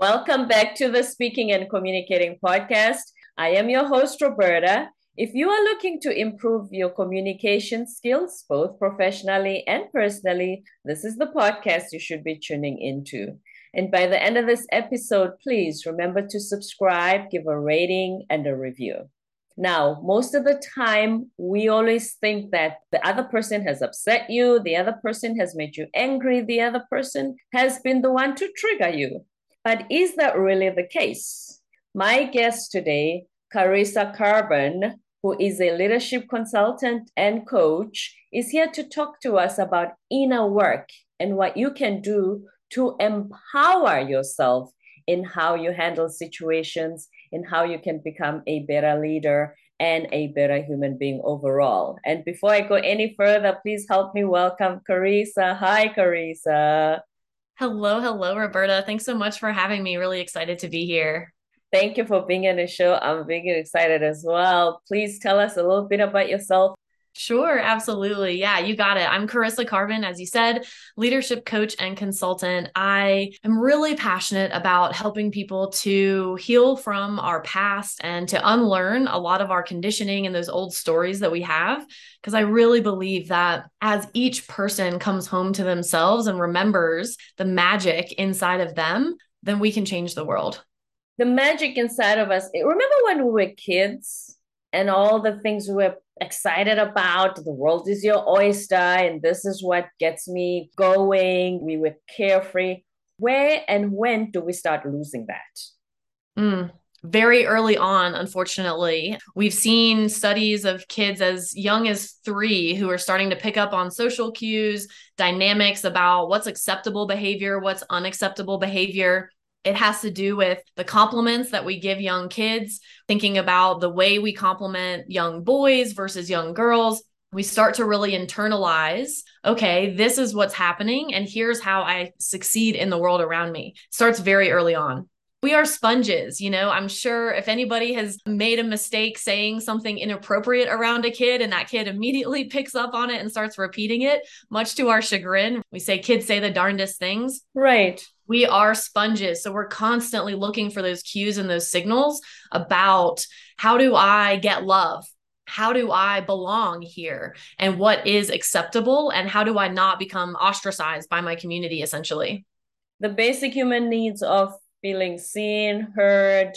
Welcome back to the Speaking and Communicating podcast. I am your host, Roberta. If you are looking to improve your communication skills, both professionally and personally, this is the podcast you should be tuning into. And by the end of this episode, please remember to subscribe, give a rating, and a review. Now, most of the time, we always think that the other person has upset you, the other person has made you angry, the other person has been the one to trigger you. But is that really the case? My guest today, Carissa Karban, who is a leadership consultant and coach, is here to talk to us about inner work and what you can do to empower yourself in how you handle situations, in how you can become a better leader and a better human being overall. And before I go any further, please help me welcome Carissa. Hi, Carissa. Hello, hello, Roberta. Thanks so much for having me. Really excited to be here. Thank you for being on the show. I'm being excited as well. Please tell us a little bit about yourself. Sure, absolutely. Yeah, you got it. I'm Carissa Karban, as you said, leadership coach and consultant. I am really passionate about helping people to heal from our past and to unlearn a lot of our conditioning and those old stories that we have. Because I really believe that as each person comes home to themselves and remembers the magic inside of them, then we can change the world. The magic inside of us. Remember when we were kids and all the things we were excited about. The world is your oyster, and this is what gets me going. We were carefree. Where and when do we start losing that? Mm, very early on, unfortunately. We've seen studies of kids as young as three who are starting to pick up on social cues, dynamics about what's acceptable behavior, what's unacceptable behavior. It has to do with the compliments that we give young kids, thinking about the way we compliment young boys versus young girls. We start to really internalize, okay, this is what's happening, and here's how I succeed in the world around me. Starts very early on we are sponges you know i'm sure if anybody has made a mistake saying something inappropriate around a kid and that kid immediately picks up on it and starts repeating it much to our chagrin we say kids say the darndest things right we are sponges. So we're constantly looking for those cues and those signals about how do I get love? How do I belong here? And what is acceptable? And how do I not become ostracized by my community, essentially? The basic human needs of feeling seen, heard,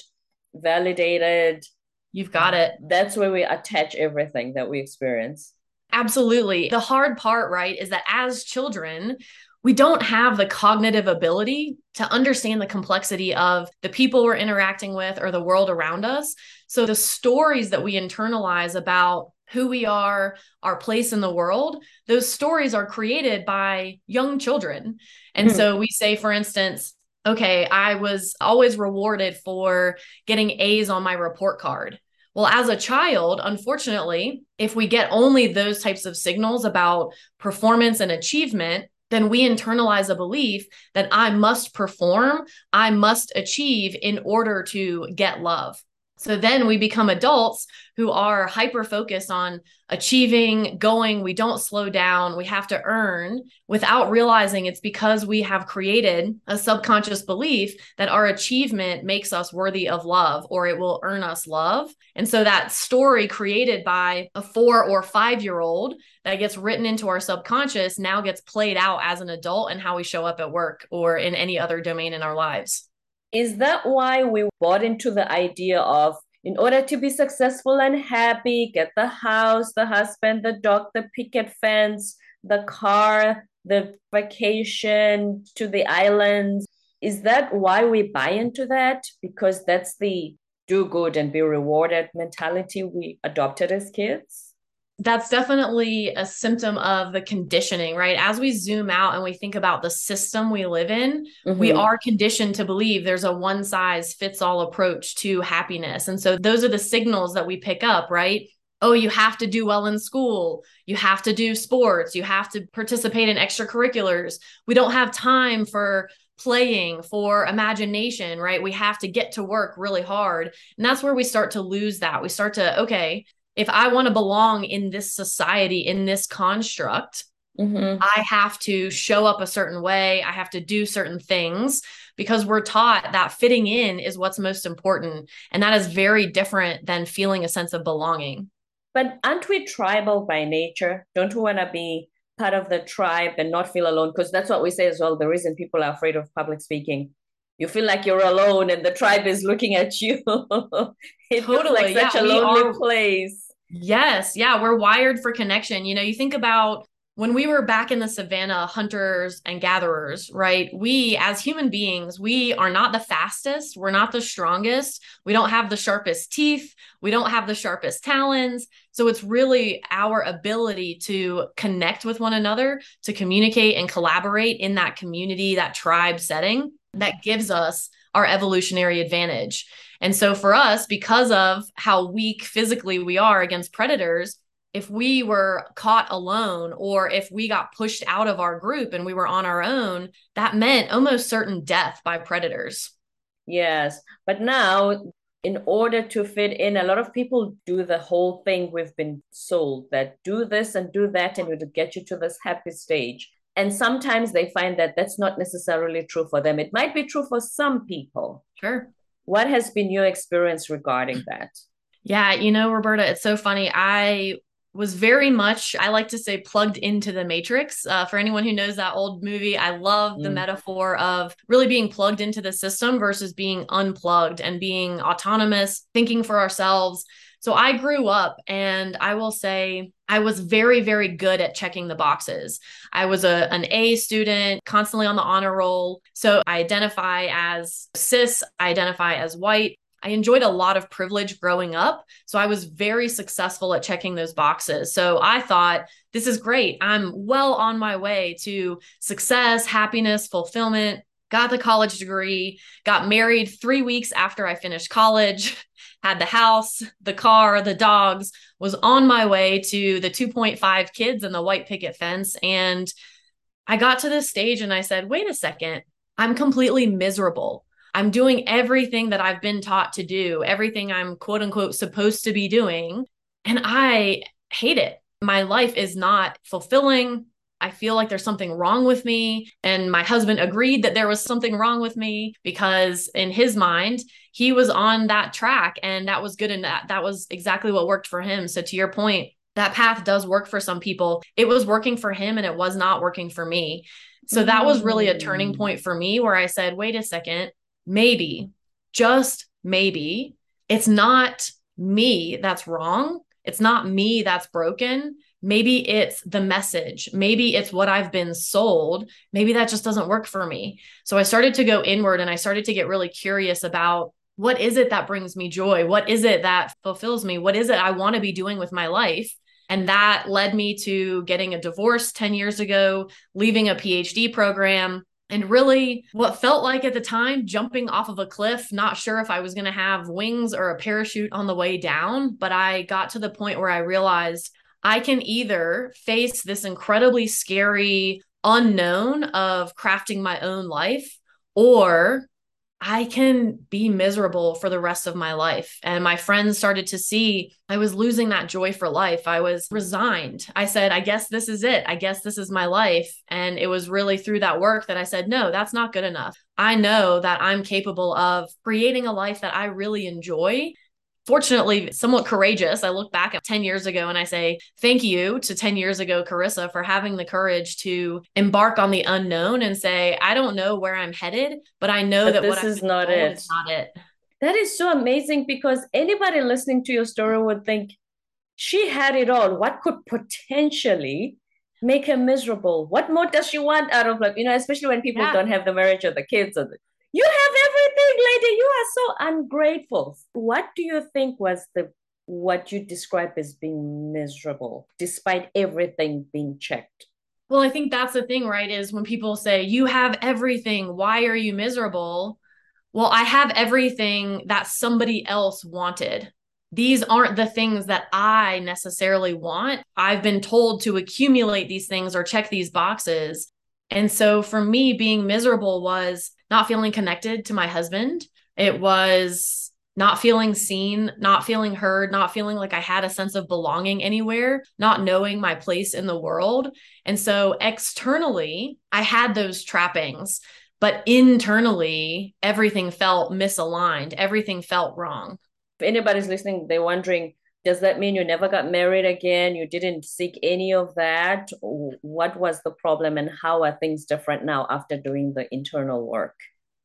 validated. You've got it. That's where we attach everything that we experience. Absolutely. The hard part, right, is that as children, we don't have the cognitive ability to understand the complexity of the people we're interacting with or the world around us. So the stories that we internalize about who we are, our place in the world, those stories are created by young children. And mm-hmm. so we say, for instance, okay, I was always rewarded for getting A's on my report card. Well, as a child, unfortunately, if we get only those types of signals about performance and achievement, then we internalize a belief that I must perform, I must achieve in order to get love. So then we become adults who are hyper focused on achieving, going. We don't slow down. We have to earn without realizing it's because we have created a subconscious belief that our achievement makes us worthy of love or it will earn us love. And so that story created by a four or five year old that gets written into our subconscious now gets played out as an adult and how we show up at work or in any other domain in our lives. Is that why we bought into the idea of in order to be successful and happy, get the house, the husband, the dog, the picket fence, the car, the vacation to the islands? Is that why we buy into that? Because that's the do good and be rewarded mentality we adopted as kids? That's definitely a symptom of the conditioning, right? As we zoom out and we think about the system we live in, mm-hmm. we are conditioned to believe there's a one size fits all approach to happiness. And so those are the signals that we pick up, right? Oh, you have to do well in school. You have to do sports. You have to participate in extracurriculars. We don't have time for playing, for imagination, right? We have to get to work really hard. And that's where we start to lose that. We start to, okay, if I want to belong in this society, in this construct, mm-hmm. I have to show up a certain way. I have to do certain things because we're taught that fitting in is what's most important. And that is very different than feeling a sense of belonging. But aren't we tribal by nature? Don't we want to be part of the tribe and not feel alone? Because that's what we say as well. The reason people are afraid of public speaking. You feel like you're alone and the tribe is looking at you. it totally. like such yeah, a lonely are, place. Yes. Yeah. We're wired for connection. You know, you think about when we were back in the savannah hunters and gatherers right we as human beings we are not the fastest we're not the strongest we don't have the sharpest teeth we don't have the sharpest talons so it's really our ability to connect with one another to communicate and collaborate in that community that tribe setting that gives us our evolutionary advantage and so for us because of how weak physically we are against predators if we were caught alone or if we got pushed out of our group and we were on our own, that meant almost certain death by predators. Yes. But now, in order to fit in, a lot of people do the whole thing we've been sold that do this and do that, and it'll get you to this happy stage. And sometimes they find that that's not necessarily true for them. It might be true for some people. Sure. What has been your experience regarding that? Yeah, you know, Roberta, it's so funny. I was very much, I like to say, plugged into the Matrix. Uh, for anyone who knows that old movie, I love mm. the metaphor of really being plugged into the system versus being unplugged and being autonomous, thinking for ourselves. So I grew up, and I will say, I was very, very good at checking the boxes. I was a, an A student, constantly on the honor roll. So I identify as cis, I identify as white. I enjoyed a lot of privilege growing up. So I was very successful at checking those boxes. So I thought, this is great. I'm well on my way to success, happiness, fulfillment. Got the college degree, got married three weeks after I finished college, had the house, the car, the dogs, was on my way to the 2.5 kids and the white picket fence. And I got to this stage and I said, wait a second, I'm completely miserable. I'm doing everything that I've been taught to do, everything I'm quote unquote supposed to be doing. And I hate it. My life is not fulfilling. I feel like there's something wrong with me. And my husband agreed that there was something wrong with me because, in his mind, he was on that track and that was good. And that, that was exactly what worked for him. So, to your point, that path does work for some people. It was working for him and it was not working for me. So, that was really a turning mm. point for me where I said, wait a second, maybe, just maybe, it's not me that's wrong. It's not me that's broken. Maybe it's the message. Maybe it's what I've been sold. Maybe that just doesn't work for me. So I started to go inward and I started to get really curious about what is it that brings me joy? What is it that fulfills me? What is it I want to be doing with my life? And that led me to getting a divorce 10 years ago, leaving a PhD program, and really what felt like at the time jumping off of a cliff not sure if i was going to have wings or a parachute on the way down but i got to the point where i realized i can either face this incredibly scary unknown of crafting my own life or I can be miserable for the rest of my life. And my friends started to see I was losing that joy for life. I was resigned. I said, I guess this is it. I guess this is my life. And it was really through that work that I said, no, that's not good enough. I know that I'm capable of creating a life that I really enjoy fortunately somewhat courageous. I look back at 10 years ago and I say, thank you to 10 years ago, Carissa, for having the courage to embark on the unknown and say, I don't know where I'm headed, but I know but that this is not it. is not it. That is so amazing because anybody listening to your story would think she had it all. What could potentially make her miserable? What more does she want out of life? You know, especially when people yeah. don't have the marriage or the kids or the you have everything, lady. You are so ungrateful. What do you think was the what you describe as being miserable despite everything being checked? Well, I think that's the thing, right? Is when people say, You have everything, why are you miserable? Well, I have everything that somebody else wanted. These aren't the things that I necessarily want. I've been told to accumulate these things or check these boxes. And so for me, being miserable was not feeling connected to my husband. It was not feeling seen, not feeling heard, not feeling like I had a sense of belonging anywhere, not knowing my place in the world. And so externally, I had those trappings. but internally, everything felt misaligned, everything felt wrong. If anybody's listening, they're wondering, does that mean you never got married again? You didn't seek any of that? What was the problem, and how are things different now after doing the internal work?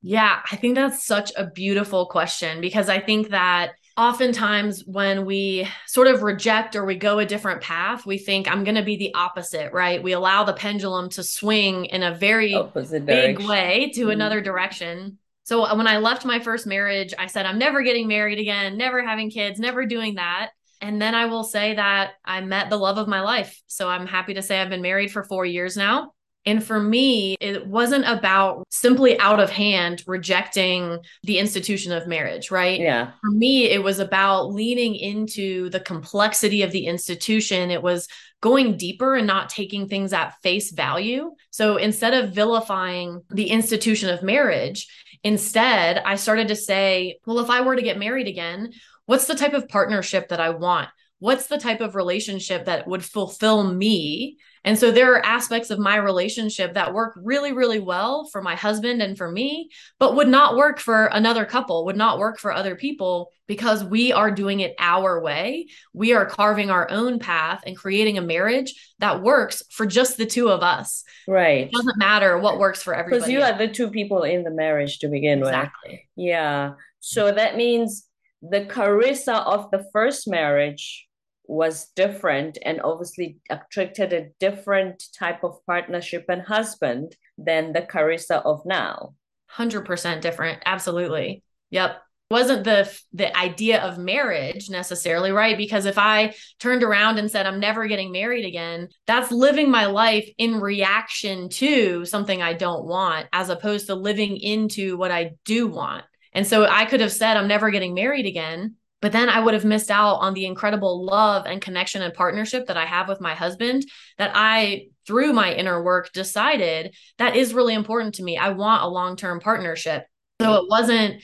Yeah, I think that's such a beautiful question because I think that oftentimes when we sort of reject or we go a different path, we think I'm going to be the opposite, right? We allow the pendulum to swing in a very opposite big direction. way to mm-hmm. another direction. So uh, when I left my first marriage, I said, I'm never getting married again, never having kids, never doing that. And then I will say that I met the love of my life. So I'm happy to say I've been married for four years now. And for me, it wasn't about simply out of hand rejecting the institution of marriage, right? Yeah. For me, it was about leaning into the complexity of the institution. It was going deeper and not taking things at face value. So instead of vilifying the institution of marriage, instead, I started to say, well, if I were to get married again, what's the type of partnership that I want? What's the type of relationship that would fulfill me? And so there are aspects of my relationship that work really, really well for my husband and for me, but would not work for another couple, would not work for other people because we are doing it our way. We are carving our own path and creating a marriage that works for just the two of us. Right. It doesn't matter what works for everybody. Because you are the two people in the marriage to begin exactly. with. Exactly. Yeah. So that means the Carissa of the first marriage was different and obviously attracted a different type of partnership and husband than the Carissa of now. 100% different. Absolutely. Yep. Wasn't the the idea of marriage necessarily right because if I turned around and said I'm never getting married again that's living my life in reaction to something I don't want as opposed to living into what I do want. And so I could have said I'm never getting married again but then I would have missed out on the incredible love and connection and partnership that I have with my husband that I through my inner work decided that is really important to me. I want a long-term partnership. So it wasn't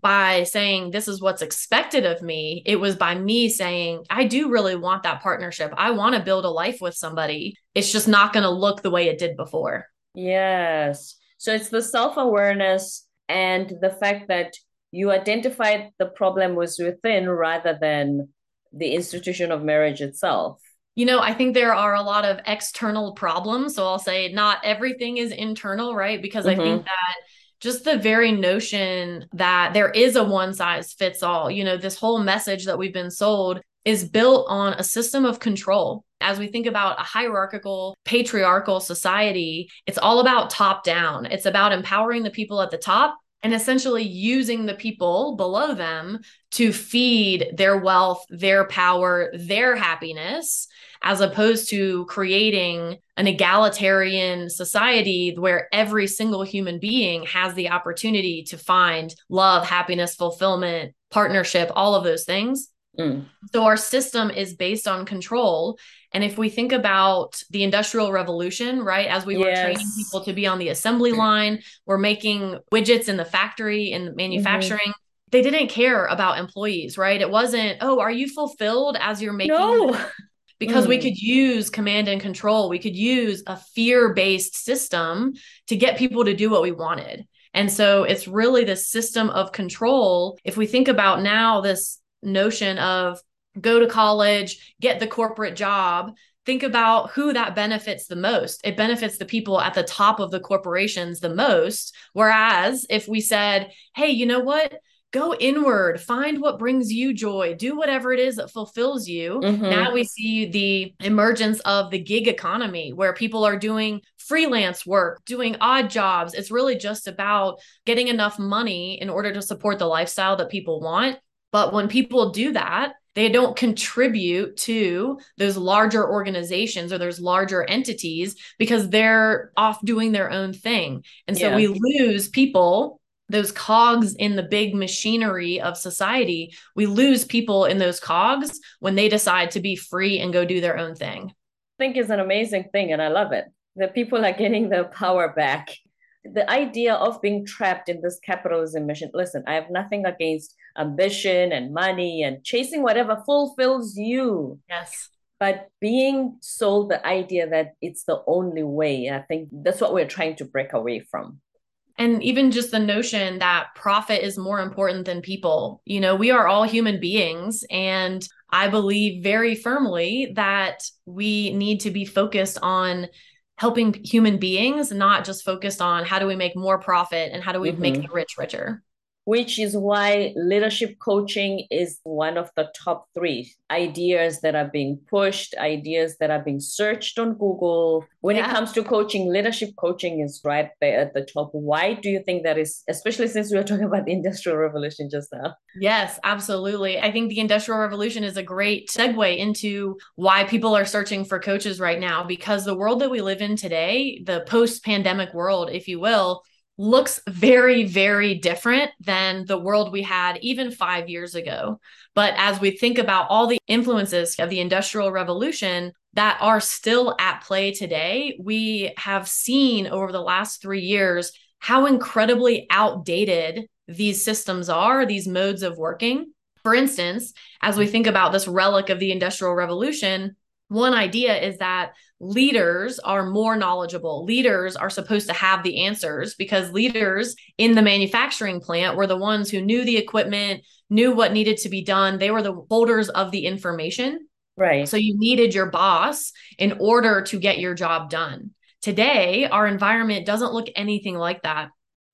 by saying this is what's expected of me. It was by me saying, I do really want that partnership. I want to build a life with somebody. It's just not going to look the way it did before. Yes. So it's the self awareness and the fact that you identified the problem was within rather than the institution of marriage itself. You know, I think there are a lot of external problems. So I'll say not everything is internal, right? Because mm-hmm. I think mm-hmm. that just the very notion that there is a one size fits all, you know, this whole message that we've been sold is built on a system of control. As we think about a hierarchical, patriarchal society, it's all about top down. It's about empowering the people at the top and essentially using the people below them to feed their wealth, their power, their happiness, as opposed to creating an egalitarian society where every single human being has the opportunity to find love, happiness, fulfillment, partnership, all of those things. Mm. So our system is based on control. And if we think about the Industrial Revolution, right, as we yes. were training people to be on the assembly line, we're making widgets in the factory and manufacturing. Mm-hmm. They didn't care about employees, right? It wasn't, oh, are you fulfilled as you're making? No. Because mm. we could use command and control. We could use a fear based system to get people to do what we wanted. And so it's really this system of control. If we think about now, this notion of go to college, get the corporate job, think about who that benefits the most. It benefits the people at the top of the corporations the most. Whereas if we said, hey, you know what? Go inward, find what brings you joy, do whatever it is that fulfills you. Mm-hmm. Now we see the emergence of the gig economy where people are doing freelance work, doing odd jobs. It's really just about getting enough money in order to support the lifestyle that people want. But when people do that, they don't contribute to those larger organizations or those larger entities because they're off doing their own thing. And so yeah. we lose people those cogs in the big machinery of society, we lose people in those cogs when they decide to be free and go do their own thing. I think is an amazing thing and I love it. The people are getting their power back the idea of being trapped in this capitalism mission listen i have nothing against ambition and money and chasing whatever fulfills you yes but being sold the idea that it's the only way i think that's what we're trying to break away from and even just the notion that profit is more important than people. You know, we are all human beings. And I believe very firmly that we need to be focused on helping human beings, not just focused on how do we make more profit and how do we mm-hmm. make the rich richer which is why leadership coaching is one of the top three ideas that are being pushed, ideas that are being searched on Google. When yeah. it comes to coaching, leadership coaching is right there at the top. Why do you think that is, especially since we were talking about the Industrial Revolution just now? Yes, absolutely. I think the Industrial Revolution is a great segue into why people are searching for coaches right now because the world that we live in today, the post pandemic world, if you will, looks very, very different than the world we had even five years ago. But as we think about all the influences of the Industrial Revolution that are still at play today, we have seen over the last three years how incredibly outdated these systems are, these modes of working. For instance, as we think about this relic of the Industrial Revolution, one idea is that leaders are more knowledgeable. Leaders are supposed to have the answers because leaders in the manufacturing plant were the ones who knew the equipment, knew what needed to be done. They were the holders of the information. Right. So you needed your boss in order to get your job done. Today, our environment doesn't look anything like that.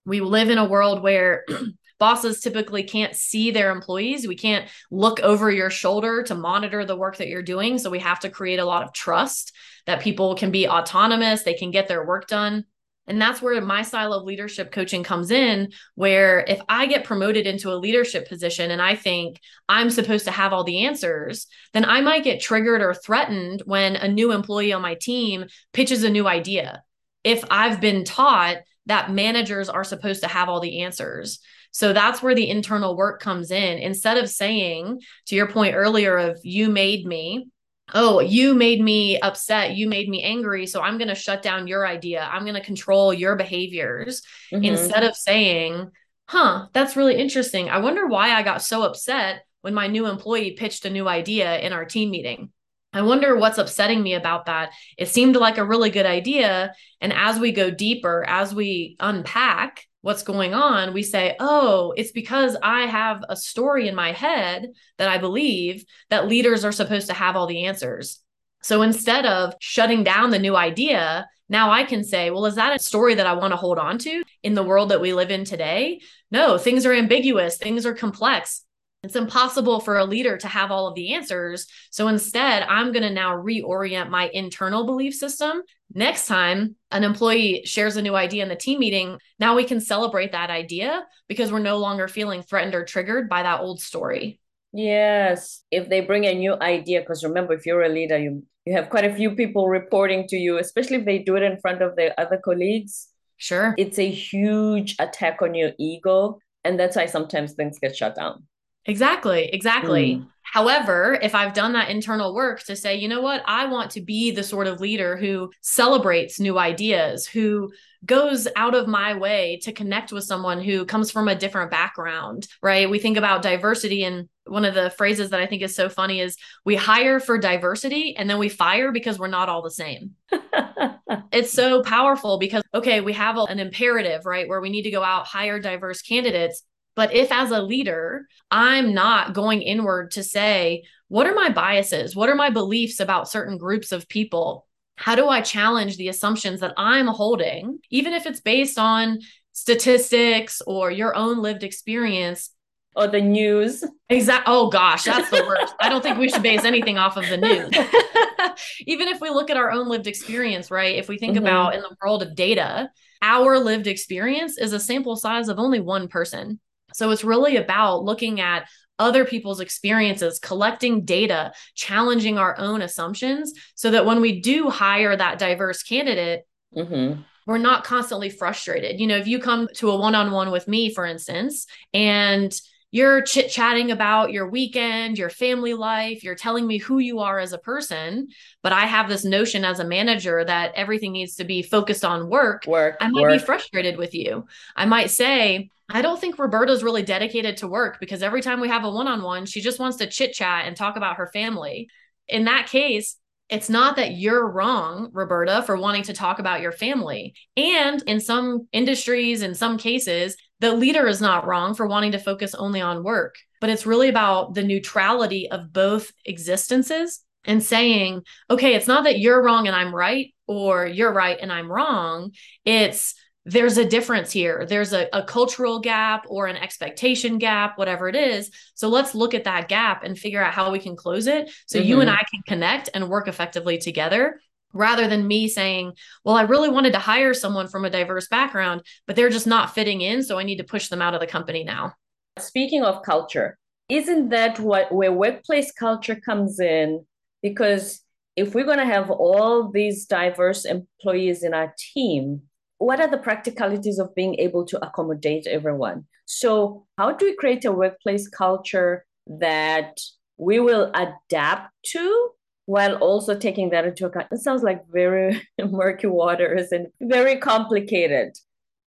We live in a world where bosses typically can't see their employees. We can't look over your shoulder to monitor the work that you're doing. So we have to create a lot of trust that people can be autonomous, they can get their work done. And that's where my style of leadership coaching comes in. Where if I get promoted into a leadership position and I think I'm supposed to have all the answers, then I might get triggered or threatened when a new employee on my team pitches a new idea. If I've been taught that managers are supposed to have all the answers. So that's where the internal work comes in. Instead of saying, to your point earlier, of you made me, oh, you made me upset, you made me angry, so I'm going to shut down your idea, I'm going to control your behaviors, mm-hmm. instead of saying, huh, that's really interesting. I wonder why I got so upset when my new employee pitched a new idea in our team meeting. I wonder what's upsetting me about that. It seemed like a really good idea. And as we go deeper, as we unpack, what's going on, we say, oh, it's because I have a story in my head that I believe that leaders are supposed to have all the answers. So instead of shutting down the new idea, now I can say, well, is that a story that I want to hold on to in the world that we live in today? No, things are ambiguous, things are complex. It's impossible for a leader to have all of the answers. So instead, I'm going to now reorient my internal belief system. Next time an employee shares a new idea in the team meeting, now we can celebrate that idea because we're no longer feeling threatened or triggered by that old story. Yes. If they bring a new idea, because remember, if you're a leader, you, you have quite a few people reporting to you, especially if they do it in front of their other colleagues. Sure. It's a huge attack on your ego. And that's why sometimes things get shut down. Exactly, exactly. Mm. However, if I've done that internal work to say, you know what, I want to be the sort of leader who celebrates new ideas, who goes out of my way to connect with someone who comes from a different background, right? We think about diversity and one of the phrases that I think is so funny is we hire for diversity and then we fire because we're not all the same. it's so powerful because, okay, we have a, an imperative, right? Where we need to go out, hire diverse candidates. But if as a leader, I'm not going inward to say, what are my biases? What are my beliefs about certain groups of people? How do I challenge the assumptions that I'm holding, even if it's based on statistics or your own lived experience? Or the news. Exactly. Oh gosh, that's the worst. I don't think we should base anything off of the news. even if we look at our own lived experience, right? If we think mm-hmm. about in the world of data, our lived experience is a sample size of only one person. So it's really about looking at other people's experiences, collecting data, challenging our own assumptions so that when we do hire that diverse candidate, mm-hmm. we're not constantly frustrated. You know, if you come to a one on one with me, for instance, and you're chit chatting about your weekend, your family life, you're telling me who you are as a person, but I have this notion as a manager that everything needs to be focused on work. Work. I might work. be frustrated with you. I might say, I don't think Roberta's really dedicated to work because every time we have a one on one, she just wants to chit chat and talk about her family. In that case, it's not that you're wrong, Roberta, for wanting to talk about your family. And in some industries, in some cases, the leader is not wrong for wanting to focus only on work, but it's really about the neutrality of both existences and saying, okay, it's not that you're wrong and I'm right, or you're right and I'm wrong. It's there's a difference here. There's a, a cultural gap or an expectation gap, whatever it is. So let's look at that gap and figure out how we can close it so mm-hmm. you and I can connect and work effectively together rather than me saying, well, I really wanted to hire someone from a diverse background, but they're just not fitting in. So I need to push them out of the company now. Speaking of culture, isn't that what where workplace culture comes in? Because if we're going to have all these diverse employees in our team, what are the practicalities of being able to accommodate everyone? So, how do we create a workplace culture that we will adapt to while also taking that into account? It sounds like very murky waters and very complicated.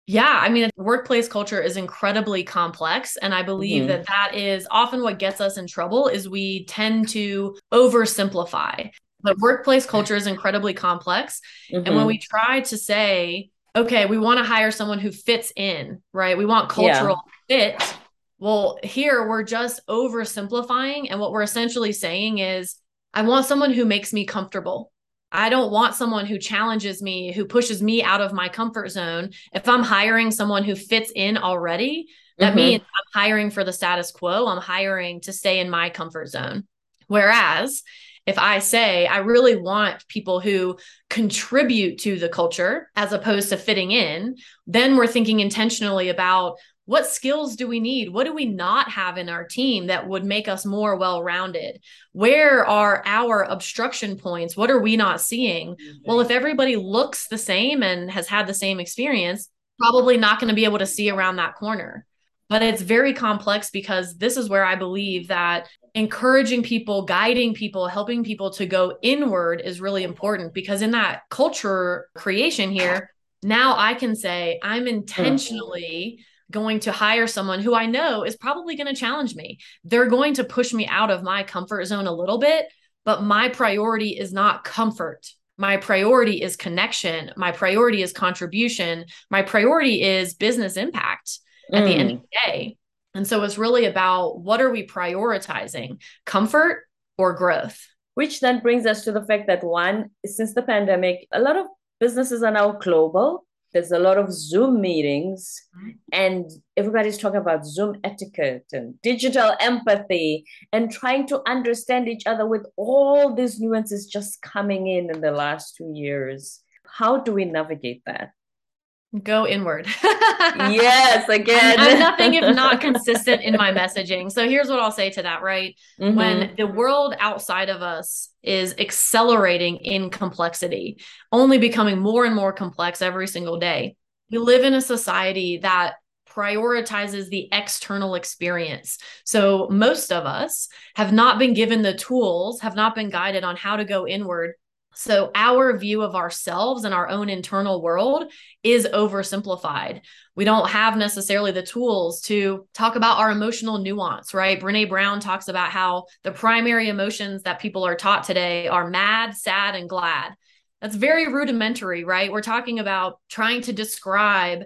Yeah, I mean, workplace culture is incredibly complex, and I believe mm-hmm. that that is often what gets us in trouble. Is we tend to oversimplify. The workplace culture is incredibly complex, mm-hmm. and when mm-hmm. we try to say okay, we want to hire someone who fits in, right? We want cultural yeah. fit. Well, here we're just oversimplifying. And what we're essentially saying is, I want someone who makes me comfortable. I don't want someone who challenges me, who pushes me out of my comfort zone. If I'm hiring someone who fits in already, that mm-hmm. means I'm hiring for the status quo. I'm hiring to stay in my comfort zone. Whereas if I say I really want people who contribute to the culture as opposed to fitting in, then we're thinking intentionally about what skills do we need? What do we not have in our team that would make us more well rounded? Where are our obstruction points? What are we not seeing? Well, if everybody looks the same and has had the same experience, probably not going to be able to see around that corner but it's very complex because this is where I believe that encouraging people, guiding people, helping people to go inward is really important because in that culture creation here, now I can say I'm intentionally going to hire someone who I know is probably going to challenge me. They're going to push me out of my comfort zone a little bit, but my priority is not comfort. My priority is connection. My priority is contribution. My priority is business impact at mm. the end of mm. the day. And so it's really about what are we prioritizing, comfort or growth? Which then brings us to the fact that one, since the pandemic, a lot of businesses are now global. There's a lot of Zoom meetings, mm. and everybody's talking about Zoom etiquette and digital empathy and trying to understand each other with all these nuances just coming in in the last two years. How do we navigate that? Go inward. yes, again. I'm, I'm, nothing if not consistent in my messaging. So here's what I'll say to that, right? Mm-hmm. When the world outside of us is accelerating in complexity, only becoming more and more complex every single day. We live in a society that prioritizes the external experience. So most of us have not been given the tools, have not been guided on how to go inward so, our view of ourselves and our own internal world is oversimplified. We don't have necessarily the tools to talk about our emotional nuance, right? Brene Brown talks about how the primary emotions that people are taught today are mad, sad, and glad. That's very rudimentary, right? We're talking about trying to describe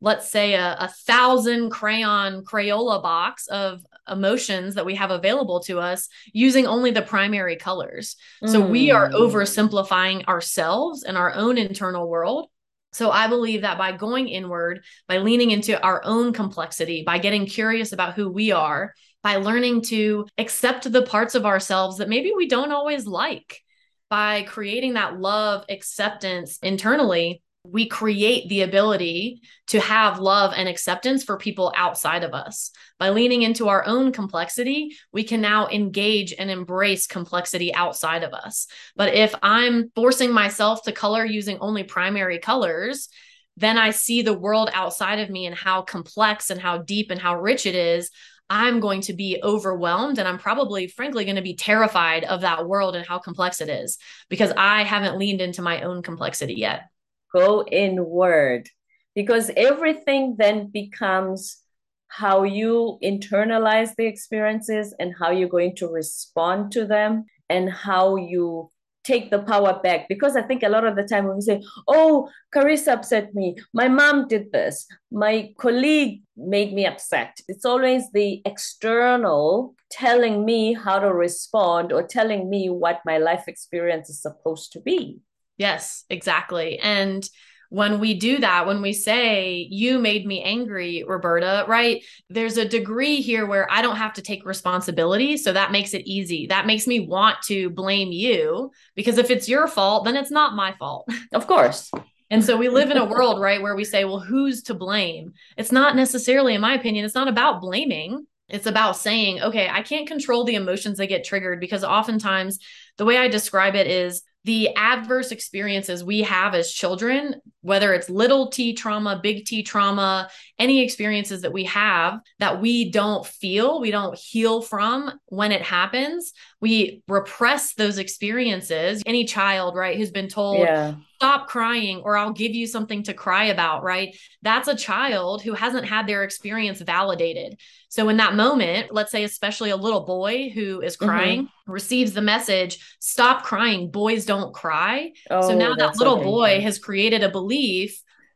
let's say a, a thousand crayon crayola box of emotions that we have available to us using only the primary colors mm. so we are mm. oversimplifying ourselves and our own internal world so I believe that by going inward, by leaning into our own complexity, by getting curious about who we are, by learning to accept the parts of ourselves that maybe we don't always like, by creating that love acceptance internally, we create the ability to have love and acceptance for people outside of us. By leaning into our own complexity, we can now engage and embrace complexity outside of us. But if I'm forcing myself to color using only primary colors, then I see the world outside of me and how complex and how deep and how rich it is. I'm going to be overwhelmed and I'm probably, frankly, going to be terrified of that world and how complex it is because I haven't leaned into my own complexity yet go inward because everything then becomes how you internalize the experiences and how you're going to respond to them and how you take the power back. Because I think a lot of the time when we say, Oh, Carissa upset me, my mom did this, my colleague made me upset, it's always the external telling me how to respond or telling me what my life experience is supposed to be. Yes, exactly. And when we do that, when we say, you made me angry, Roberta, right? There's a degree here where I don't have to take responsibility. So that makes it easy. That makes me want to blame you because if it's your fault, then it's not my fault. Of course. And so we live in a world, right, where we say, well, who's to blame? It's not necessarily, in my opinion, it's not about blaming. It's about saying, okay, I can't control the emotions that get triggered because oftentimes the way I describe it is the adverse experiences we have as children, whether it's little t trauma, big T trauma, any experiences that we have that we don't feel, we don't heal from when it happens, we repress those experiences. Any child, right, who's been told, yeah. stop crying or I'll give you something to cry about, right? That's a child who hasn't had their experience validated. So, in that moment, let's say, especially a little boy who is mm-hmm. crying mm-hmm. receives the message, stop crying, boys don't cry. Oh, so now that little boy has created a belief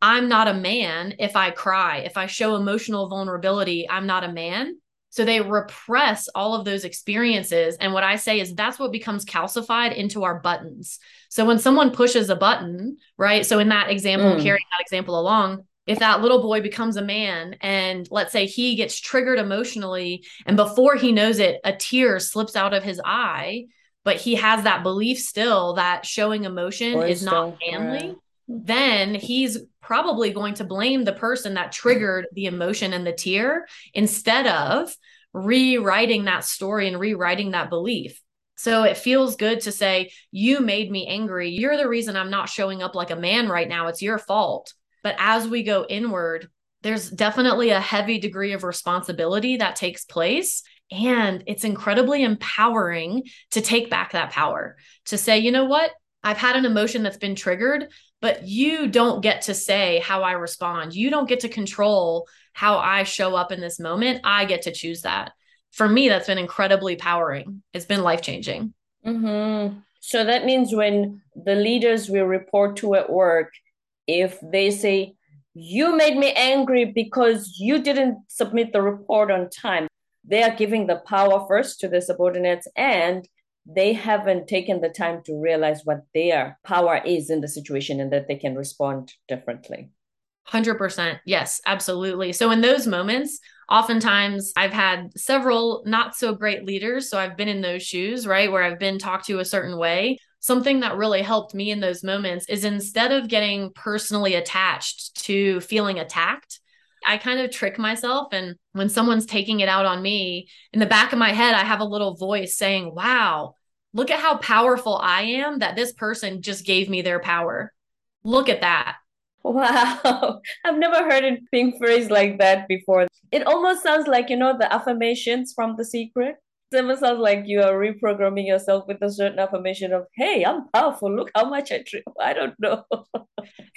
I'm not a man if I cry, if I show emotional vulnerability, I'm not a man. So they repress all of those experiences. And what I say is that's what becomes calcified into our buttons. So when someone pushes a button, right? So in that example, mm. carrying that example along, if that little boy becomes a man and let's say he gets triggered emotionally and before he knows it, a tear slips out of his eye, but he has that belief still that showing emotion Boys is not manly then he's probably going to blame the person that triggered the emotion and the tear instead of rewriting that story and rewriting that belief. So it feels good to say, You made me angry. You're the reason I'm not showing up like a man right now. It's your fault. But as we go inward, there's definitely a heavy degree of responsibility that takes place. And it's incredibly empowering to take back that power to say, you know what? I've had an emotion that's been triggered, but you don't get to say how I respond. You don't get to control how I show up in this moment. I get to choose that. For me, that's been incredibly powering. It's been life changing. Mm-hmm. So that means when the leaders we report to at work, if they say, you made me angry because you didn't submit the report on time, they are giving the power first to the subordinates and they haven't taken the time to realize what their power is in the situation and that they can respond differently. 100%. Yes, absolutely. So, in those moments, oftentimes I've had several not so great leaders. So, I've been in those shoes, right, where I've been talked to a certain way. Something that really helped me in those moments is instead of getting personally attached to feeling attacked, I kind of trick myself. And when someone's taking it out on me, in the back of my head, I have a little voice saying, Wow, look at how powerful I am that this person just gave me their power. Look at that. Wow. I've never heard it being phrased like that before. It almost sounds like, you know, the affirmations from The Secret. It sounds like you are reprogramming yourself with a certain affirmation of, hey, I'm powerful. Look how much I trip. I don't know.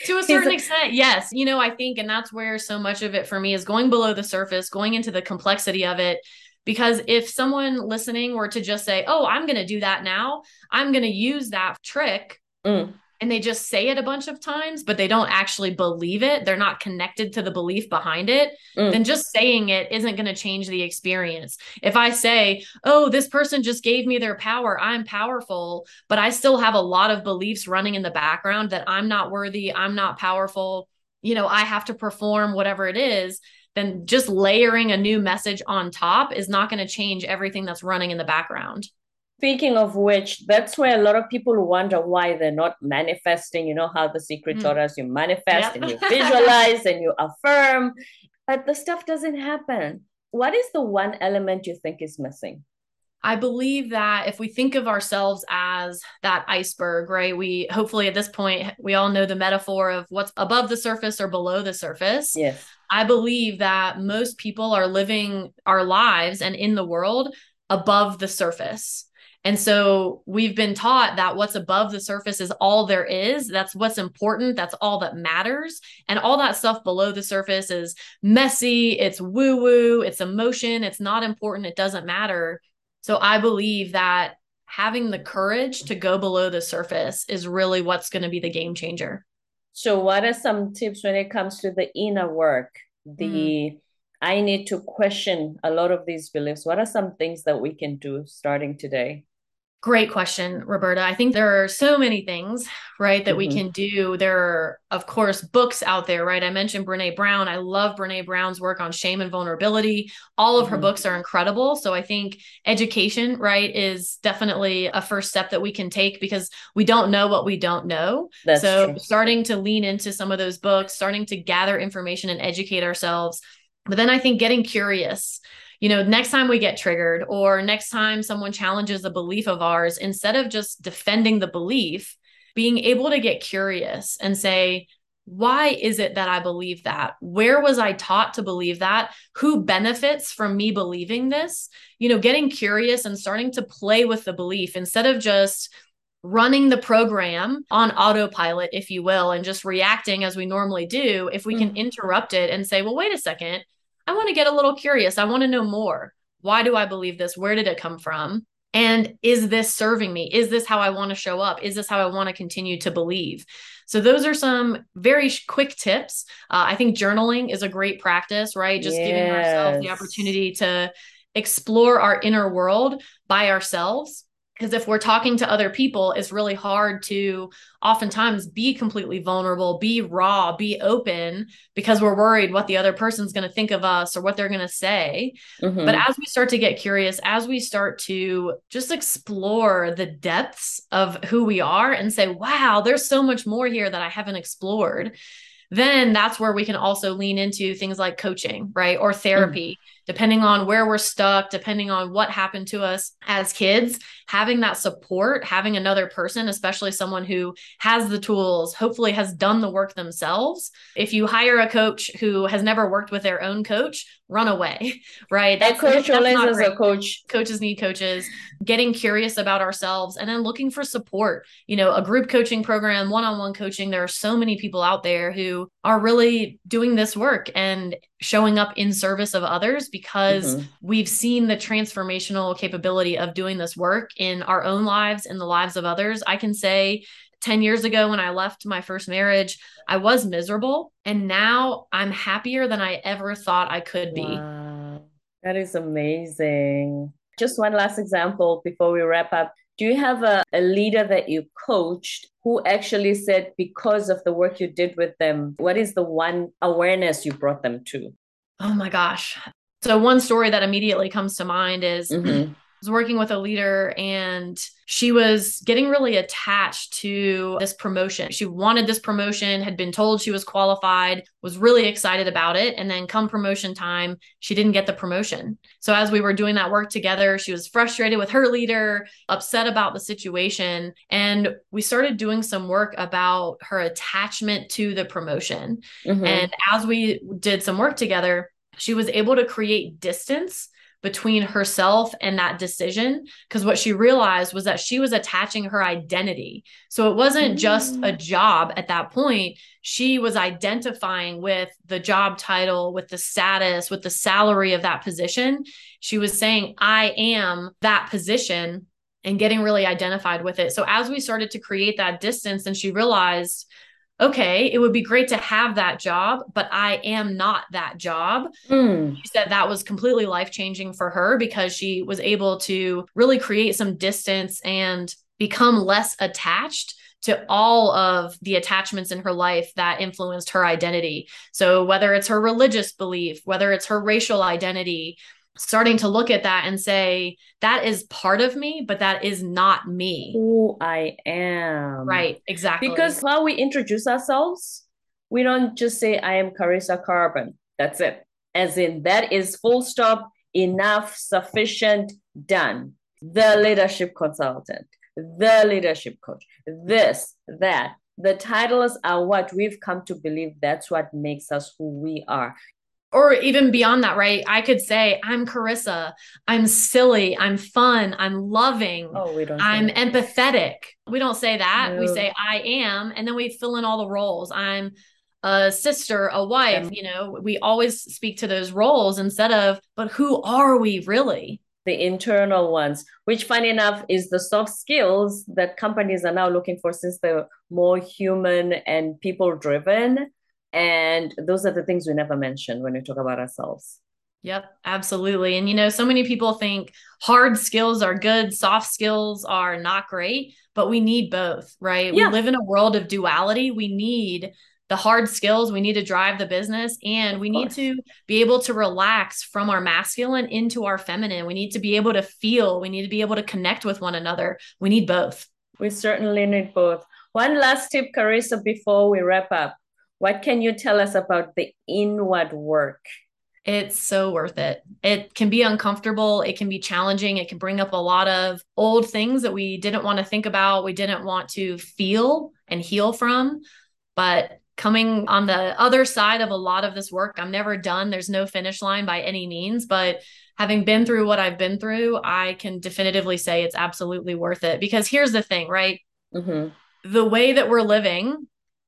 to a certain extent, yes. You know, I think, and that's where so much of it for me is going below the surface, going into the complexity of it. Because if someone listening were to just say, oh, I'm going to do that now, I'm going to use that trick. Mm and they just say it a bunch of times, but they don't actually believe it, they're not connected to the belief behind it, mm. then just saying it isn't going to change the experience. If I say, oh, this person just gave me their power, I'm powerful, but I still have a lot of beliefs running in the background that I'm not worthy, I'm not powerful, you know, I have to perform whatever it is. Then just layering a new message on top is not going to change everything that's running in the background. Speaking of which, that's where a lot of people wonder why they're not manifesting. You know how the secret mm. taught us you manifest and you visualize and you affirm, but the stuff doesn't happen. What is the one element you think is missing? I believe that if we think of ourselves as that iceberg, right? We hopefully at this point, we all know the metaphor of what's above the surface or below the surface. Yes. I believe that most people are living our lives and in the world above the surface. And so we've been taught that what's above the surface is all there is. That's what's important. That's all that matters. And all that stuff below the surface is messy, it's woo woo, it's emotion, it's not important, it doesn't matter. So I believe that having the courage to go below the surface is really what's going to be the game changer. So, what are some tips when it comes to the inner work? The mm. I need to question a lot of these beliefs. What are some things that we can do starting today? Great question, Roberta. I think there are so many things, right, that mm-hmm. we can do. There are, of course, books out there, right? I mentioned Brene Brown. I love Brene Brown's work on shame and vulnerability. All of mm-hmm. her books are incredible. So I think education, right, is definitely a first step that we can take because we don't know what we don't know. That's so true. starting to lean into some of those books, starting to gather information and educate ourselves. But then I think getting curious you know, next time we get triggered or next time someone challenges a belief of ours, instead of just defending the belief, being able to get curious and say, why is it that I believe that? Where was I taught to believe that? Who benefits from me believing this? You know, getting curious and starting to play with the belief instead of just running the program on autopilot, if you will, and just reacting as we normally do. If we can mm. interrupt it and say, well, wait a second, I want to get a little curious. I want to know more. Why do I believe this? Where did it come from? And is this serving me? Is this how I want to show up? Is this how I want to continue to believe? So, those are some very quick tips. Uh, I think journaling is a great practice, right? Just yes. giving ourselves the opportunity to explore our inner world by ourselves because if we're talking to other people it's really hard to oftentimes be completely vulnerable be raw be open because we're worried what the other person's going to think of us or what they're going to say. Mm-hmm. but as we start to get curious as we start to just explore the depths of who we are and say wow there's so much more here that i haven't explored then that's where we can also lean into things like coaching right or therapy. mm-hmm depending on where we're stuck, depending on what happened to us as kids, having that support, having another person, especially someone who has the tools, hopefully has done the work themselves. If you hire a coach who has never worked with their own coach, run away, right? That's, coach that's not as a coach. Coaches need coaches. Getting curious about ourselves and then looking for support. You know, a group coaching program, one-on-one coaching. There are so many people out there who are really doing this work and showing up in service of others because mm-hmm. we've seen the transformational capability of doing this work in our own lives in the lives of others. I can say 10 years ago when I left my first marriage, I was miserable. And now I'm happier than I ever thought I could be. Wow. That is amazing. Just one last example before we wrap up. Do you have a, a leader that you coached who actually said, because of the work you did with them, what is the one awareness you brought them to? Oh my gosh. So, one story that immediately comes to mind is mm-hmm was working with a leader and she was getting really attached to this promotion. She wanted this promotion, had been told she was qualified, was really excited about it. And then come promotion time, she didn't get the promotion. So as we were doing that work together, she was frustrated with her leader, upset about the situation. And we started doing some work about her attachment to the promotion. Mm-hmm. And as we did some work together, she was able to create distance between herself and that decision because what she realized was that she was attaching her identity. So it wasn't just a mm. job at that point. She was identifying with the job title, with the status, with the salary of that position. She was saying, I am that position and getting really identified with it. So as we started to create that distance, and she realized, okay, it would be great to have that job, but I am not that job. Mm. She said that was completely life changing for her because she was able to really create some distance and become less attached to all of the attachments in her life that influenced her identity. So, whether it's her religious belief, whether it's her racial identity, starting to look at that and say that is part of me but that is not me. Who i am. Right exactly. Because while we introduce ourselves we don't just say i am carissa Karban. That's it. As in that is full stop enough sufficient done. The leadership consultant the leadership coach this that. The titles are what we've come to believe. That's what makes us who we are or even beyond that, right? I could say, I'm Carissa. I'm silly. I'm fun. I'm loving. Oh, we don't. I'm empathetic. We don't say that. No. We say, I am. And then we fill in all the roles. I'm a sister, a wife. Yeah. You know, we always speak to those roles instead of, but who are we really? the internal ones, which, funny enough, is the soft skills that companies are now looking for since they're more human and people driven. And those are the things we never mention when we talk about ourselves. Yep, absolutely. And you know, so many people think hard skills are good, soft skills are not great, but we need both, right? Yeah. We live in a world of duality. We need the hard skills, we need to drive the business, and we need to be able to relax from our masculine into our feminine. We need to be able to feel, we need to be able to connect with one another. We need both. We certainly need both. One last tip, Carissa, before we wrap up. What can you tell us about the inward work? It's so worth it. It can be uncomfortable. It can be challenging. It can bring up a lot of old things that we didn't want to think about, we didn't want to feel and heal from. But coming on the other side of a lot of this work, I'm never done. There's no finish line by any means. But having been through what I've been through, I can definitively say it's absolutely worth it. Because here's the thing, right? Mm-hmm. The way that we're living,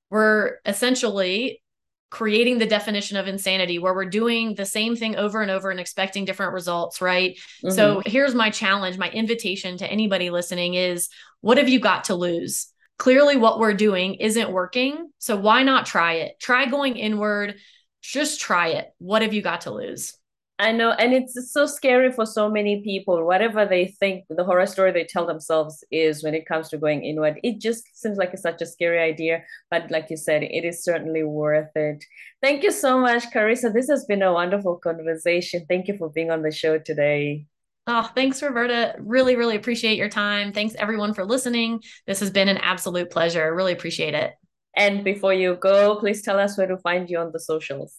we're essentially creating the definition of insanity where we're doing the same thing over and over and expecting different results, right? Mm-hmm. So here's my challenge, my invitation to anybody listening is what have you got to lose? Clearly what we're doing isn't working, so why not try it? Try going inward, just try it. What have you got to lose? I know, and it's so scary for so many people. Whatever they think, the horror story they tell themselves is when it comes to going inward. It just seems like it's such a scary idea. But like you said, it is certainly worth it. Thank you so much, Carissa. This has been a wonderful conversation. Thank you for being on the show today. Oh, thanks, Roberta. Really, really appreciate your time. Thanks, everyone, for listening. This has been an absolute pleasure. Really appreciate it. And before you go, please tell us where to find you on the socials.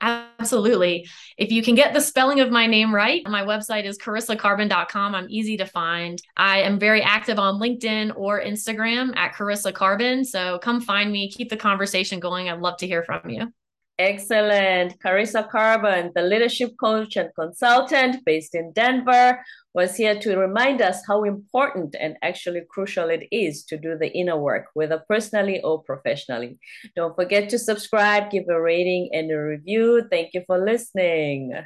Absolutely. If you can get the spelling of my name right, my website is carissakarban.com. I'm easy to find. I am very active on LinkedIn or Instagram at Carissa Karban. So come find me, keep the conversation going. I'd love to hear from you. Excellent. Carissa Karban, the leadership coach and consultant based in Denver, was here to remind us how important and actually crucial it is to do the inner work, whether personally or professionally. Don't forget to subscribe, give a rating and a review. Thank you for listening.